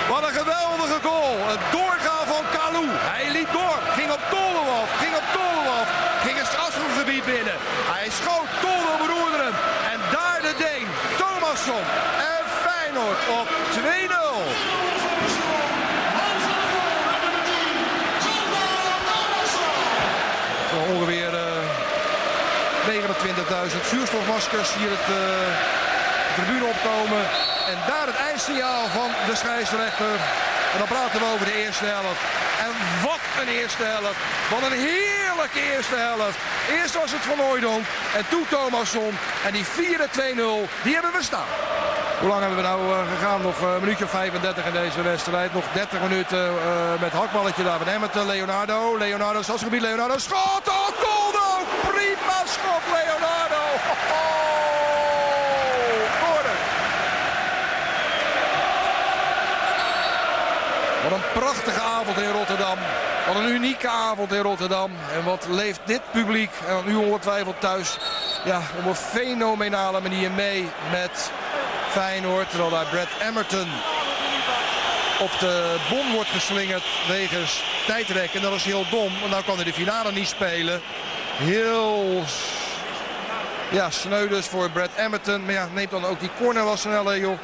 Wat een geweldige goal. Het doorgaan van Kalou. Hij liep door. Ging op Toldo af. Ging op Toldo af. Ging het strafschopgebied binnen. Hij schoot. Toldo beroerde hem. En daar de Deen. Thomasson. En Feyenoord op 2-0. Zo ongeveer eh, 29.000 zuurstofmaskers hier het eh, tribune opkomen. En daar het eindsignaal van de scheidsrechter. En dan praten we over de eerste helft. En wat een eerste helft. Wat een heerlijke eerste helft. Eerst was het Van en toen Thomasson. En die 4-2-0, die hebben we staan. Hoe lang hebben we nou eh, gegaan? Nog eh, een minuutje of 35 in deze wedstrijd. Nog 30 minuten eh, met hakballetje daar van Emmerton. Leonardo. Leonardo, stadsgebied. Leonardo. Schot! Oh, Coldo! Prima schot, Leonardo! Ho, ho! Corner. Wat een prachtige avond in Rotterdam. Wat een unieke avond in Rotterdam. En wat leeft dit publiek, en dan u ongetwijfeld thuis, ja, op een fenomenale manier mee met Feyenoord. Terwijl daar Brad Emmerton op de bom wordt geslingerd wegens tijdrek. En dat is heel dom, want nou kan hij de finale niet spelen. Heel ja, sneu dus voor Brad Emmerton. Maar ja, neemt dan ook die corner wel snel, joh.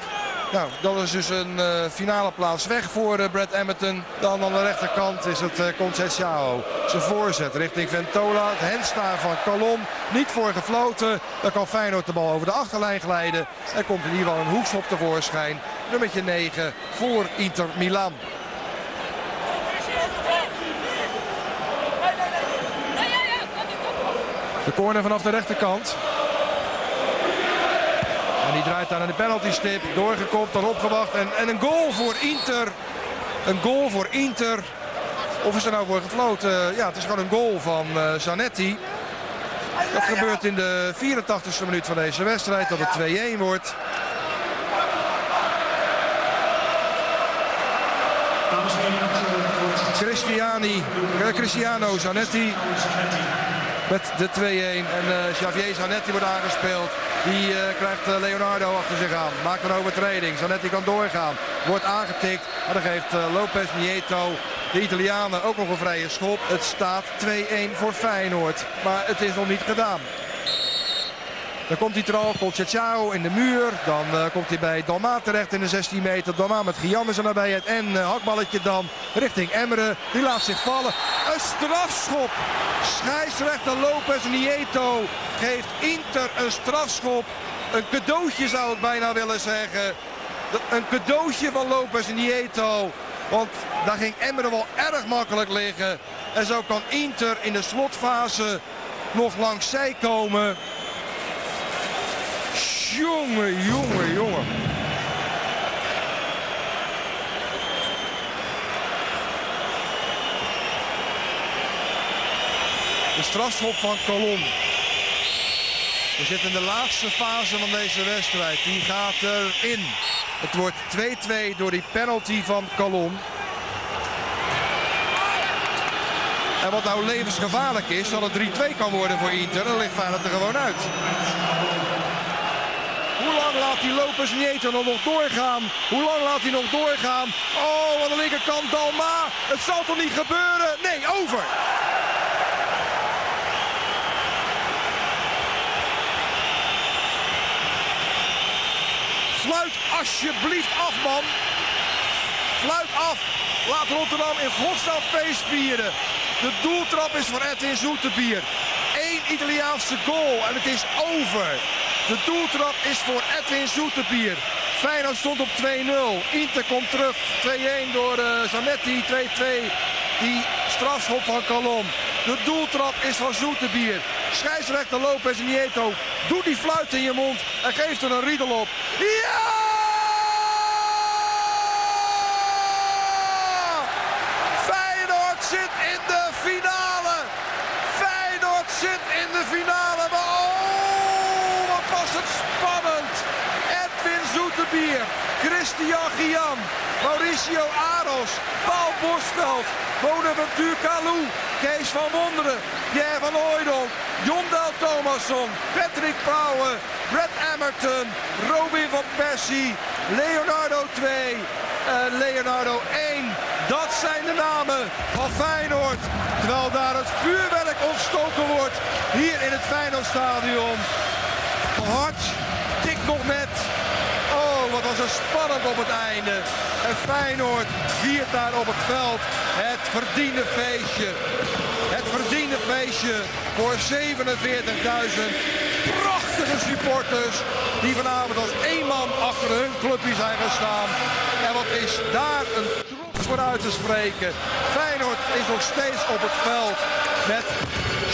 Nou, dat is dus een uh, finale plaats weg voor uh, Brad Emmerton. Dan aan de rechterkant is het uh. Zijn voorzet richting Ventola. Het van Calon. Niet voor gefloten. Dan kan Feyenoord de bal over de achterlijn glijden. Er komt in ieder geval een hoekschop tevoorschijn. Nummertje 9 voor Inter Milan. De corner vanaf de rechterkant. Die draait daar aan de penalty stip. Doorgekopt, dan opgewacht. En, en een goal voor Inter. Een goal voor Inter. Of is er nou voor gefloten? Ja, het is gewoon een goal van uh, Zanetti. Dat gebeurt in de 84e minuut van deze wedstrijd. Dat het 2-1 wordt. Cristiani, Cristiano Zanetti met de 2-1. En uh, Javier Zanetti wordt aangespeeld. Die uh, krijgt uh, Leonardo achter zich aan. Maakt een overtreding. Zanetti kan doorgaan. Wordt aangetikt. En dan geeft Lopez Nieto, de Italianen, ook nog een vrije schop. Het staat 2-1 voor Feyenoord. Maar het is nog niet gedaan. Dan komt hij er al, Colchachao in de muur. Dan komt hij bij Dalma terecht in de 16 meter. Dalma met er nabij het. En hakballetje dan richting Emmeren. Die laat zich vallen. Een strafschop. Scheidsrechter Lopez Nieto geeft Inter een strafschop. Een cadeautje zou ik bijna willen zeggen. Een cadeautje van Lopez Nieto. Want daar ging Emmeren wel erg makkelijk liggen. En zo kan Inter in de slotfase nog langs zij komen. Jongen, jongen, jongen. De strafschop van Colom. We zitten in de laatste fase van deze wedstrijd. Die gaat erin. Het wordt 2-2 door die penalty van Colom. En wat nou levensgevaarlijk is, dat het 3-2 kan worden voor Inter. Dan ligt Feyenoord er gewoon uit. Hoe lang laat die Lopez Nieto nog doorgaan? Hoe lang laat hij nog doorgaan? Oh, aan de linkerkant Dalma. Het zal toch niet gebeuren? Nee, over. Fluit alsjeblieft af, man. Fluit af. Laat Rotterdam in godsnaam feest vieren. De doeltrap is voor Edwin Zoetebier. Eén Italiaanse goal en het is over. De doeltrap is voor Edwin Zoetebier. Feyenoord stond op 2-0. Inter komt terug. 2-1 door uh, Zanetti. 2-2. Die strafschop van Calom. De doeltrap is van Zoetebier. Scheidsrechter Lopez Nieto. Doe die fluit in je mond en geeft er een riedel op. Ja! Feyenoord zit in de finale. Feyenoord zit in de finale. Maar oh, wat was het spannend. Edwin Zoetebier, Christian Gian, Mauricio Aros, Paul Bosveld, Bonaventure Calou, Kees van Wonderen, Pierre van Hooydonk, Jondel Thomasson, Patrick Pauwen, Brett Emmerton, Robin van Persie, Leonardo 2 en Leonardo 1. Dat zijn de namen van Feyenoord. Terwijl daar het vuurwerk ontstoken wordt hier in het Feyenoordstadion. Hart tikt nog met. Wat was er spannend op het einde. En Feyenoord viert daar op het veld het verdiende feestje. Het verdiende feestje voor 47.000 prachtige supporters die vanavond als één man achter hun clubje zijn gestaan. En wat is daar een trots voor uit te spreken. Feyenoord is nog steeds op het veld met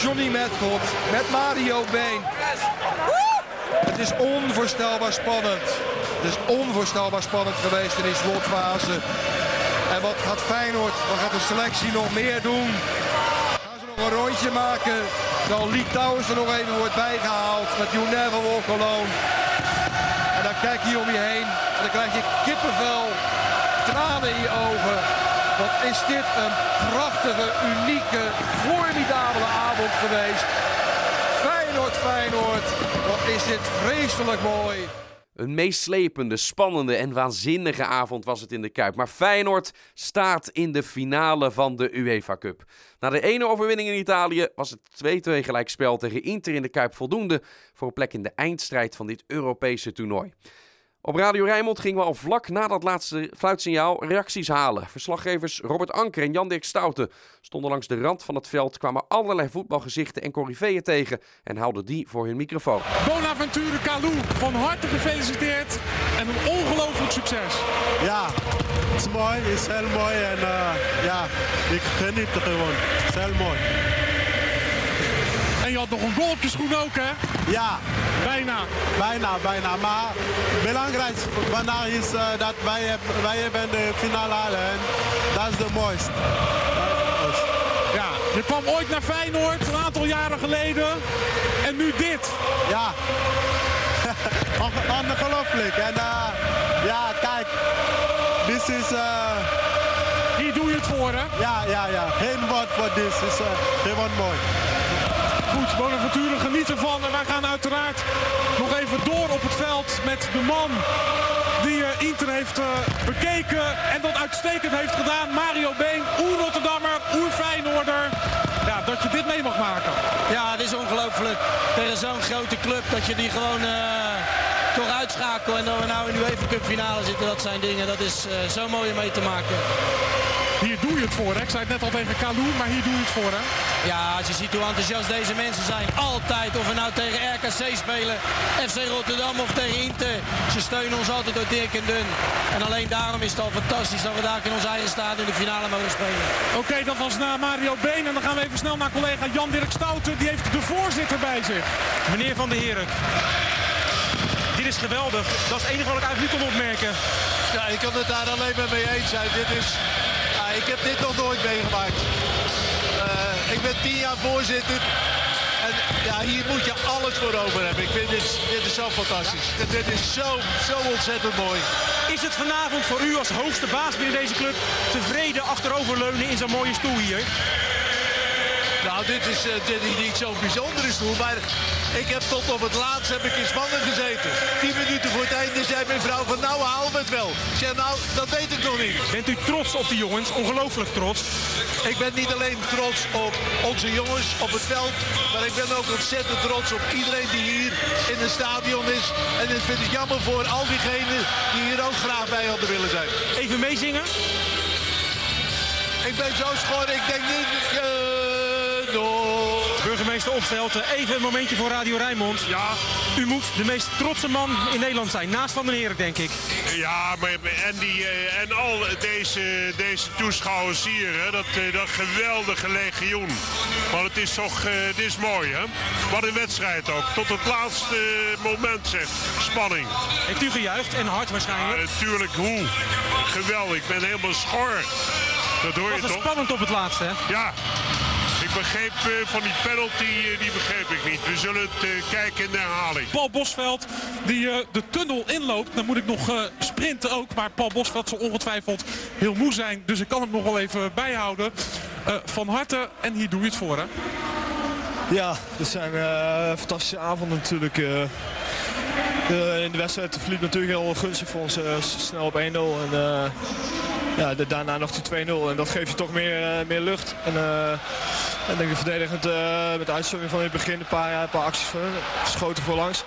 Johnny Metcalf, met Mario Been. Het is onvoorstelbaar spannend. Het is onvoorstelbaar spannend geweest in die slotfase. En wat gaat Feyenoord, wat gaat de selectie nog meer doen? Gaan ze nog een rondje maken? Zal Litouwens er nog even wordt bijgehaald met You Never Walk Alone. En dan kijk je om je heen en dan krijg je kippenvel, tranen in je ogen. Wat is dit een prachtige, unieke, formidabele avond geweest. Feyenoord, Feyenoord, wat is dit vreselijk mooi. Een meeslepende, spannende en waanzinnige avond was het in de Kuip. Maar Feyenoord staat in de finale van de UEFA Cup. Na de ene overwinning in Italië was het 2-2 gelijkspel tegen Inter in de Kuip voldoende voor een plek in de eindstrijd van dit Europese toernooi. Op Radio Rijnmond gingen we al vlak na dat laatste fluitsignaal reacties halen. Verslaggevers Robert Anker en Jan-Dirk Stouten stonden langs de rand van het veld, kwamen allerlei voetbalgezichten en corifeeën tegen en haalden die voor hun microfoon. Bonaventure Kalou, van harte gefeliciteerd en een ongelooflijk succes. Ja, het is mooi, het is heel mooi en eh, ja, ik geniet er gewoon. Het is heel mooi. En je had nog een goal op je schoen ook, hè? Ja. Bijna. Bijna, bijna. Maar het belangrijkste vandaag is eh, dat wij, wij hebben de finale halen en dat is de mooiste. Ja, je kwam ooit naar Feyenoord, een aantal jaren geleden. En nu dit. Ja. On- Ongelooflijk. En eh, ja, kijk. Dit is... eh, Hier doe je het voor, hè? Ja, ja, ja. Geen woord voor dit. Het is eh, gewoon mooi. Goed, Bonaventure geniet ervan. En wij gaan uiteraard nog even door op het veld met de man die eh, Inter heeft eh, bekeken en dat uitstekend heeft gedaan. Mario Been, oer-Rotterdammer, oer-Feyenoorder. Ja, dat je dit mee mag maken. Ja, het is ongelooflijk. Tegen zo'n grote club dat je die gewoon eh, toch uitschakelt. En dat we nou in de UEFA Cup finale zitten, dat zijn dingen. Dat is eh, zo mooi om mee te maken. Hier doe je het voor, hè? Ik zei het net al tegen Kalou, maar hier doe je het voor, hè? Ja, als je ziet hoe enthousiast deze mensen zijn. Altijd, of we nou tegen RKC spelen, FC Rotterdam of tegen Inter. Ze steunen ons altijd door dik en dun. En alleen daarom is het al fantastisch dat we daar in ons eigen stadion de finale mogen spelen. Oké, dat was na Mario Been. En dan gaan we even snel naar collega Jan-Dirk Stouten. Die heeft de voorzitter bij zich. Meneer Van der is geweldig. Dat is het enige wat ik eigenlijk nu kon opmerken. Ja, ik kan het daar alleen maar mee eens zijn. Dit is, ja, ik heb dit nog nooit meegemaakt. Eh, ik ben tien jaar voorzitter. En ja, hier moet je alles voor over hebben. Ik vind dit, dit is zo fantastisch. Dit, dit is zo, zo ontzettend mooi. Is het vanavond voor u als hoogste baas binnen deze club tevreden achteroverleunen in zo'n mooie stoel hier? Nou, dit is, eh, dit is niet zo'n bijzondere stoel, maar ik heb tot op het laatst heb ik in Spannen gezeten. Tien minuten voor het einde zei mijn vrouw van nou we het wel. Ik zeg nou, dat weet ik nog niet. Bent u trots op die jongens? Ongelooflijk trots. Ik ben niet alleen trots op onze jongens op het veld, maar ik ben ook ontzettend trots op iedereen die hier in het stadion is. En ik vind het jammer voor al diegenen die hier ook graag bij hadden willen zijn. Even meezingen? Ik ben zo schor, ik denk niet... eh, Burgemeester Opstelten, even een momentje voor Radio Rijnmond. Ja. U moet de meest trotse man in Nederland zijn, naast Van den Herik denk ik. Ja, maar en, die, eh, en al deze, deze toeschouwers hier, hè, dat, eh, dat geweldige legioen. Want het is toch, eh, het is mooi hè. Wat een wedstrijd ook. Tot het laatste moment zeg. Spanning. Heeft u gejuicht en hard waarschijnlijk? Ja, natuurlijk, hoe? Geweldig, ik ben helemaal schor. Dat hoor je Was toch? spannend op het laatste, hè? Ja. Ik begreep eh, van die penalty, eh, die begreep ik niet. We zullen het eh, kijken in de herhaling. Paul Bosveld die eh, de tunnel inloopt. Dan moet ik nog eh, sprinten ook. Maar Paul Bosveld zal ongetwijfeld heel moe zijn. Dus ik kan hem nog wel even bijhouden. Eh, van harte. En hier doe je het voor hè. Ja, het zijn eh, fantastische avonden natuurlijk. eh. Eh, in de wedstrijd verliep natuurlijk heel gunstig voor ons. snel op 1-0 en eh, ja, de- daarna nog die 2-0. En dat geeft je toch meer, eh, meer lucht. En, eh, en ik denk de verdedigend eh, met de uitzondering van in het begin een paar, een paar acties van. Schoten voorlangs.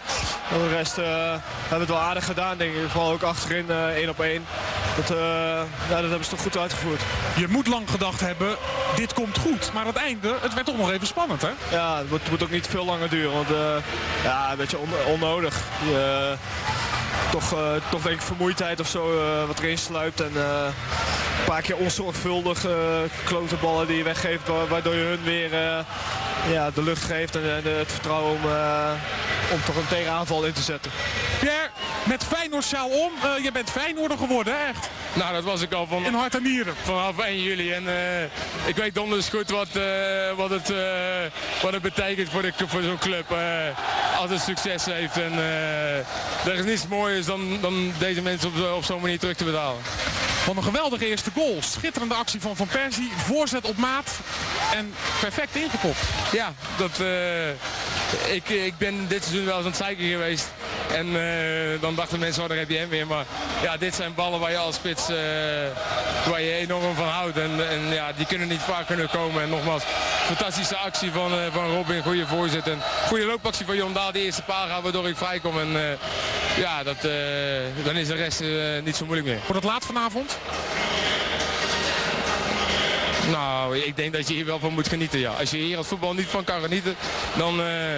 En de rest hebben we het wel aardig gedaan denk ik. Vooral ook achterin één op één. Dat, ja, dat hebben ze toch goed uitgevoerd. Je moet lang gedacht hebben, dit komt goed. Maar het einde, het werd toch nog even spannend hè. Ja, het moet, het moet ook niet veel langer duren, want ja, een beetje on- onnodig. Je, toch, eh, toch denk ik vermoeidheid of zo eh, wat erin sluipt. En eh, een paar keer onzorgvuldig klote ballen die je weggeeft, wa- waardoor je hun weer ja, de lucht geeft en, het vertrouwen om, om toch een tegenaanval in te zetten. Pierre, met Feyenoord sjaal om. Eh, je bent Feyenoorder geworden, echt. Nou, dat was ik al van, In hart en nieren. vanaf 1 juli. En eh, ik weet donders goed wat, eh, wat, het, wat het betekent voor, de, voor zo'n club. als het succes heeft. En er is niets mooiers dan, dan deze mensen op, op zo'n manier terug te betalen. Wat een geweldige eerste goal. Schitterende actie van Van Persie. Voorzet op maat. En perfect ingekopt. Ja, dat, ik, ik ben dit seizoen wel eens aan het zeiken geweest. En eh, dan dachten mensen, oh daar heb je hem weer. Maar ja, dit zijn ballen waar je als spits eh, waar je enorm van houdt. En, en ja, die kunnen niet vaak kunnen komen. En nogmaals, fantastische actie van, eh, van Robin. Goede voorzet. En goede loopactie van Jon Daal. Die eerste paal gaat waardoor ik vrijkom. En eh, ja, dat, eh, dan is de rest eh, niet zo moeilijk meer. Wordt het laat vanavond? Nou, ik denk dat je hier wel van moet genieten. Ja. Als je hier het voetbal niet van kan genieten, dan, eh,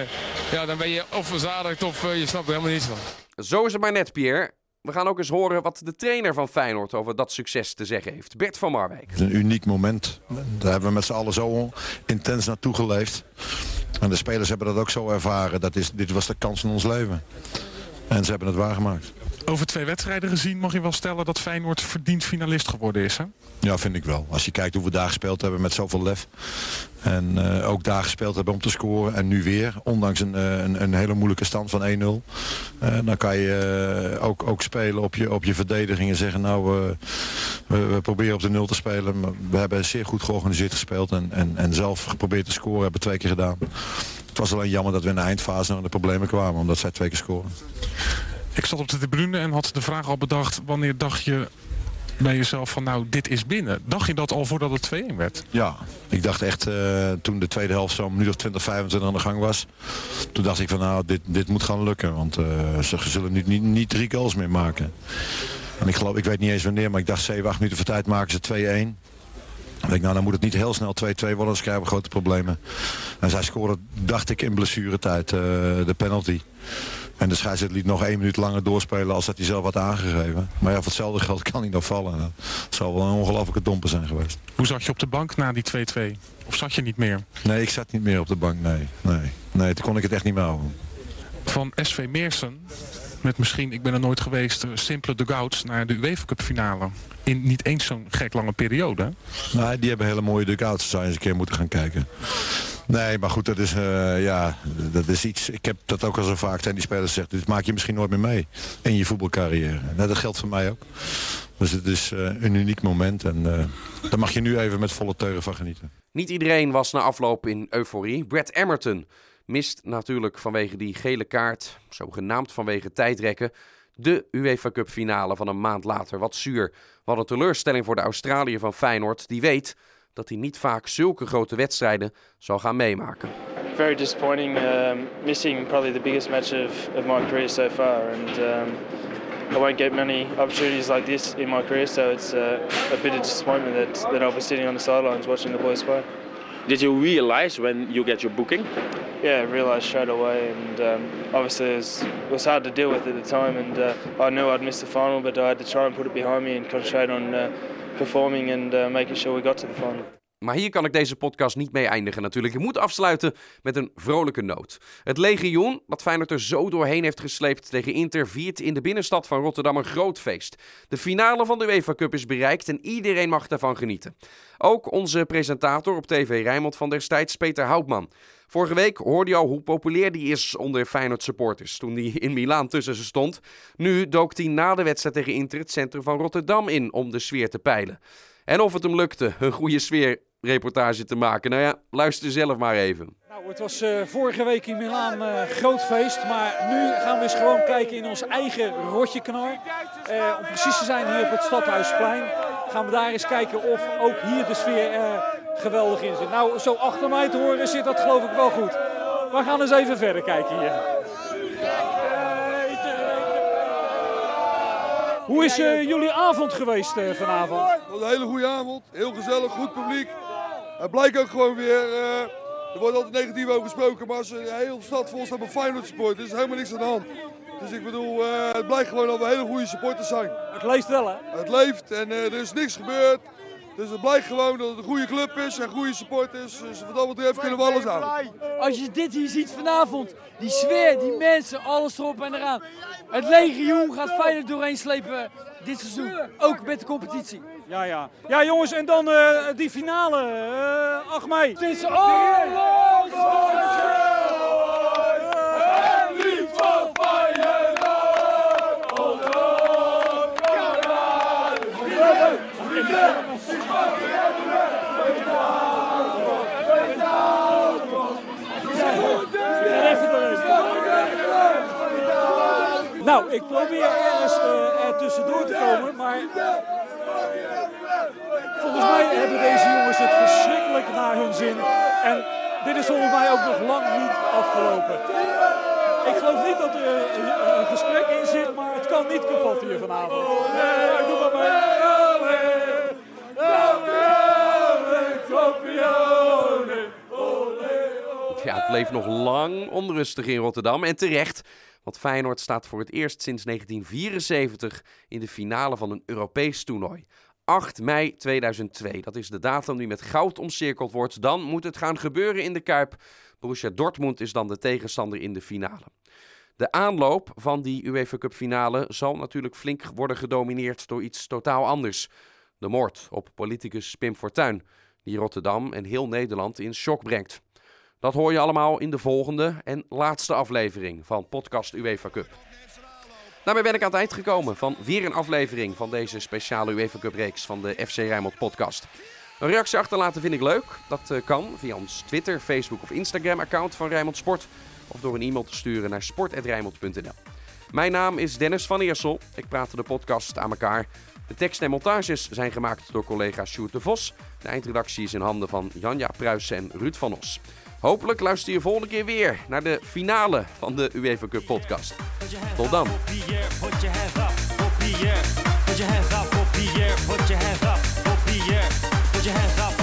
ja, dan ben je of verzadigd of eh, je snapt er helemaal niets van. Zo is het maar net, Pierre. We gaan ook eens horen wat de trainer van Feyenoord over dat succes te zeggen heeft. Bert van Marwijk. Het is een uniek moment. Daar hebben we met z'n allen zo intens naartoe geleefd. En de spelers hebben dat ook zo ervaren. Dat is, dit was de kans van ons leven. En ze hebben het waargemaakt. Over twee wedstrijden gezien mag je wel stellen dat Feyenoord verdiend finalist geworden is. Hè? Ja, vind ik wel. Als je kijkt hoe we daar gespeeld hebben met zoveel lef. En eh, ook daar gespeeld hebben om te scoren. En nu weer, ondanks een, eh, een, een hele moeilijke stand van 1-0. Eh, dan kan je ook, ook spelen op je, op je verdediging en zeggen... nou, we, we proberen op de nul te spelen. We hebben zeer goed georganiseerd gespeeld. En, en, en zelf geprobeerd te scoren. Hebben twee keer gedaan. Het was alleen jammer dat we in de eindfase naar de problemen kwamen. Omdat zij twee keer scoren. Ik zat op de tribune en had de vraag al bedacht... wanneer dacht je bij jezelf van nou, dit is binnen. Dacht je dat al voordat het 2-1 werd? Ja, ik dacht echt eh, toen de tweede helft zo'n minuut of 20, 25 aan de gang was. Toen dacht ik van nou, dit, dit moet gaan lukken. Want eh, ze zullen nu niet, niet drie goals meer maken. En ik geloof, ik weet niet eens wanneer, maar ik dacht 7, 8 minuten voor tijd maken ze 2-1. Ik denk, nou, dan moet het niet heel snel 2-2 worden, anders krijgen we grote problemen. En zij scoren, dacht ik, in blessuretijd uh, de penalty. En de scheidsrechter liet nog één minuut langer doorspelen als dat hij zelf had aangegeven. Maar ja, voor hetzelfde geld kan hij nog vallen. Dat zal wel een ongelofelijke domper zijn geweest. Hoe zat je op de bank na die 2-2? Of zat je niet meer? Nee, ik zat niet meer op de bank, nee. Nee, nee toen kon ik het echt niet meer houden. Van SV Meersen, met misschien, ik ben er nooit geweest, eh, simpele dugouts naar de UEFA Cup finale. In niet eens zo'n gek lange periode. Nee, die hebben hele mooie dugouts. Zou je eens een keer moeten gaan kijken. Nee, maar goed, dat is, eh, ja, dat is iets... Ik heb dat ook al zo vaak tegen die spelers gezegd. Dit maak je misschien nooit meer mee in je voetbalcarrière. Nou, dat geldt voor mij ook. Dus het is eh, een uniek moment. En eh, daar mag je nu even met volle teugen van genieten. Niet iedereen was na afloop in euforie. Brad Emerton mist natuurlijk vanwege die gele kaart, zogenaamd vanwege tijdrekken, de UEFA Cup finale van een maand later. Wat zuur. Wat een teleurstelling voor de Australiër van Feyenoord, die weet dat hij niet vaak zulke grote wedstrijden zal gaan meemaken. very disappointing. Um, missing probably the biggest match of, of my career so far, and um, I won't get many opportunities like this in my career. So it's uh, a bit of disappointment that, that I'll be sitting on the sidelines watching the boys play. Did you realize when you get your booking? Yeah, I realised straight away, and um, obviously it was, it was hard to deal with at the time. And uh, I knew I'd miss the final, but I had to try and put it behind me and concentrate on uh, performing and uh, making sure we got to the final. Maar hier kan ik deze podcast niet mee eindigen natuurlijk. Ik moet afsluiten met een vrolijke noot. Het legioen, wat Feyenoord er zo doorheen heeft gesleept tegen Inter, viert in de binnenstad van Rotterdam een groot feest. De finale van de UEFA Cup is bereikt en iedereen mag daarvan genieten. Ook onze presentator op TV Rijnmond van destijds, Peter Houtman. Vorige week hoorde je al hoe populair die is onder Feyenoord supporters toen hij in Milaan tussen ze stond. Nu dook hij na de wedstrijd tegen Inter het centrum van Rotterdam in om de sfeer te peilen. En of het hem lukte een goede sfeerreportage te maken, nou ja, luister zelf maar even. Nou, het was eh, vorige week in Milaan eh groot feest, maar nu gaan we eens gewoon kijken in ons eigen rotjeknar. Eh, om precies te zijn hier op het Stadhuisplein gaan we daar eens kijken of ook hier de sfeer geweldig in zit. Nou, zo achter mij te horen zit dat geloof ik wel goed. We gaan eens even verder kijken hier. Hoe is jullie avond geweest vanavond? Was een hele goede avond. Heel gezellig, goed publiek. Het blijkt ook gewoon weer. eh, er wordt altijd negatief over gesproken, maar als een hele stad vol staat met Feyenoord supporters, is er helemaal niks aan de hand. Dus ik bedoel, eh, het blijkt gewoon dat we hele goede supporters zijn. Het leeft wel, hè? Het leeft en eh, er is niks gebeurd. Dus het blijkt gewoon dat het een goede club is en goede supporters. Dus wat dat betreft kunnen we alles aan. Als je dit hier ziet vanavond, die sfeer, die mensen, alles erop en eraan. Het legioen gaat Feyenoord doorheen slepen dit seizoen, ook met de competitie. Ja, ja. Ja, jongens, en dan eh, die finale, eh 8 mei. Het is alles Nou, ik probeer ergens eh, er tussendoor te komen, maar volgens mij hebben deze jongens het verschrikkelijk naar hun zin. En dit is volgens mij ook nog lang niet afgelopen. Ik geloof niet dat er een, een gesprek in zit, maar het kan niet kapot hier vanavond. Bleef nog lang onrustig in Rotterdam en terecht. Want Feyenoord staat voor het eerst sinds 1974 in de finale van een Europees toernooi. 8 mei 2002, dat is de datum die met goud omcirkeld wordt. Dan moet het gaan gebeuren in de Kuip. Borussia Dortmund is dan de tegenstander in de finale. De aanloop van die UEFA Cup finale zal natuurlijk flink worden gedomineerd door iets totaal anders. De moord op politicus Pim Fortuyn, die Rotterdam en heel Nederland in shock brengt. Dat hoor je allemaal in de volgende en laatste aflevering van podcast UEFA Cup. Daarmee ben ik aan het eind gekomen van weer een aflevering van deze speciale UEFA Cup reeks van de FC Rijnmond podcast. Een reactie achterlaten vind ik leuk. Dat eh, kan via ons Twitter, Facebook of Instagram account van Rijnmond Sport of door een e-mail te sturen naar sport.rijnmond.nl. Mijn naam is Dennis van Eersel. Ik praat de podcast aan elkaar. De tekst en montages zijn gemaakt door collega Sjoerd de Vos. De eindredactie is in handen van Janja Pruisen en Ruud van Os. Hopelijk luister je volgende keer weer naar de finale van de UEFA Cup podcast. Tot dan. Put your up.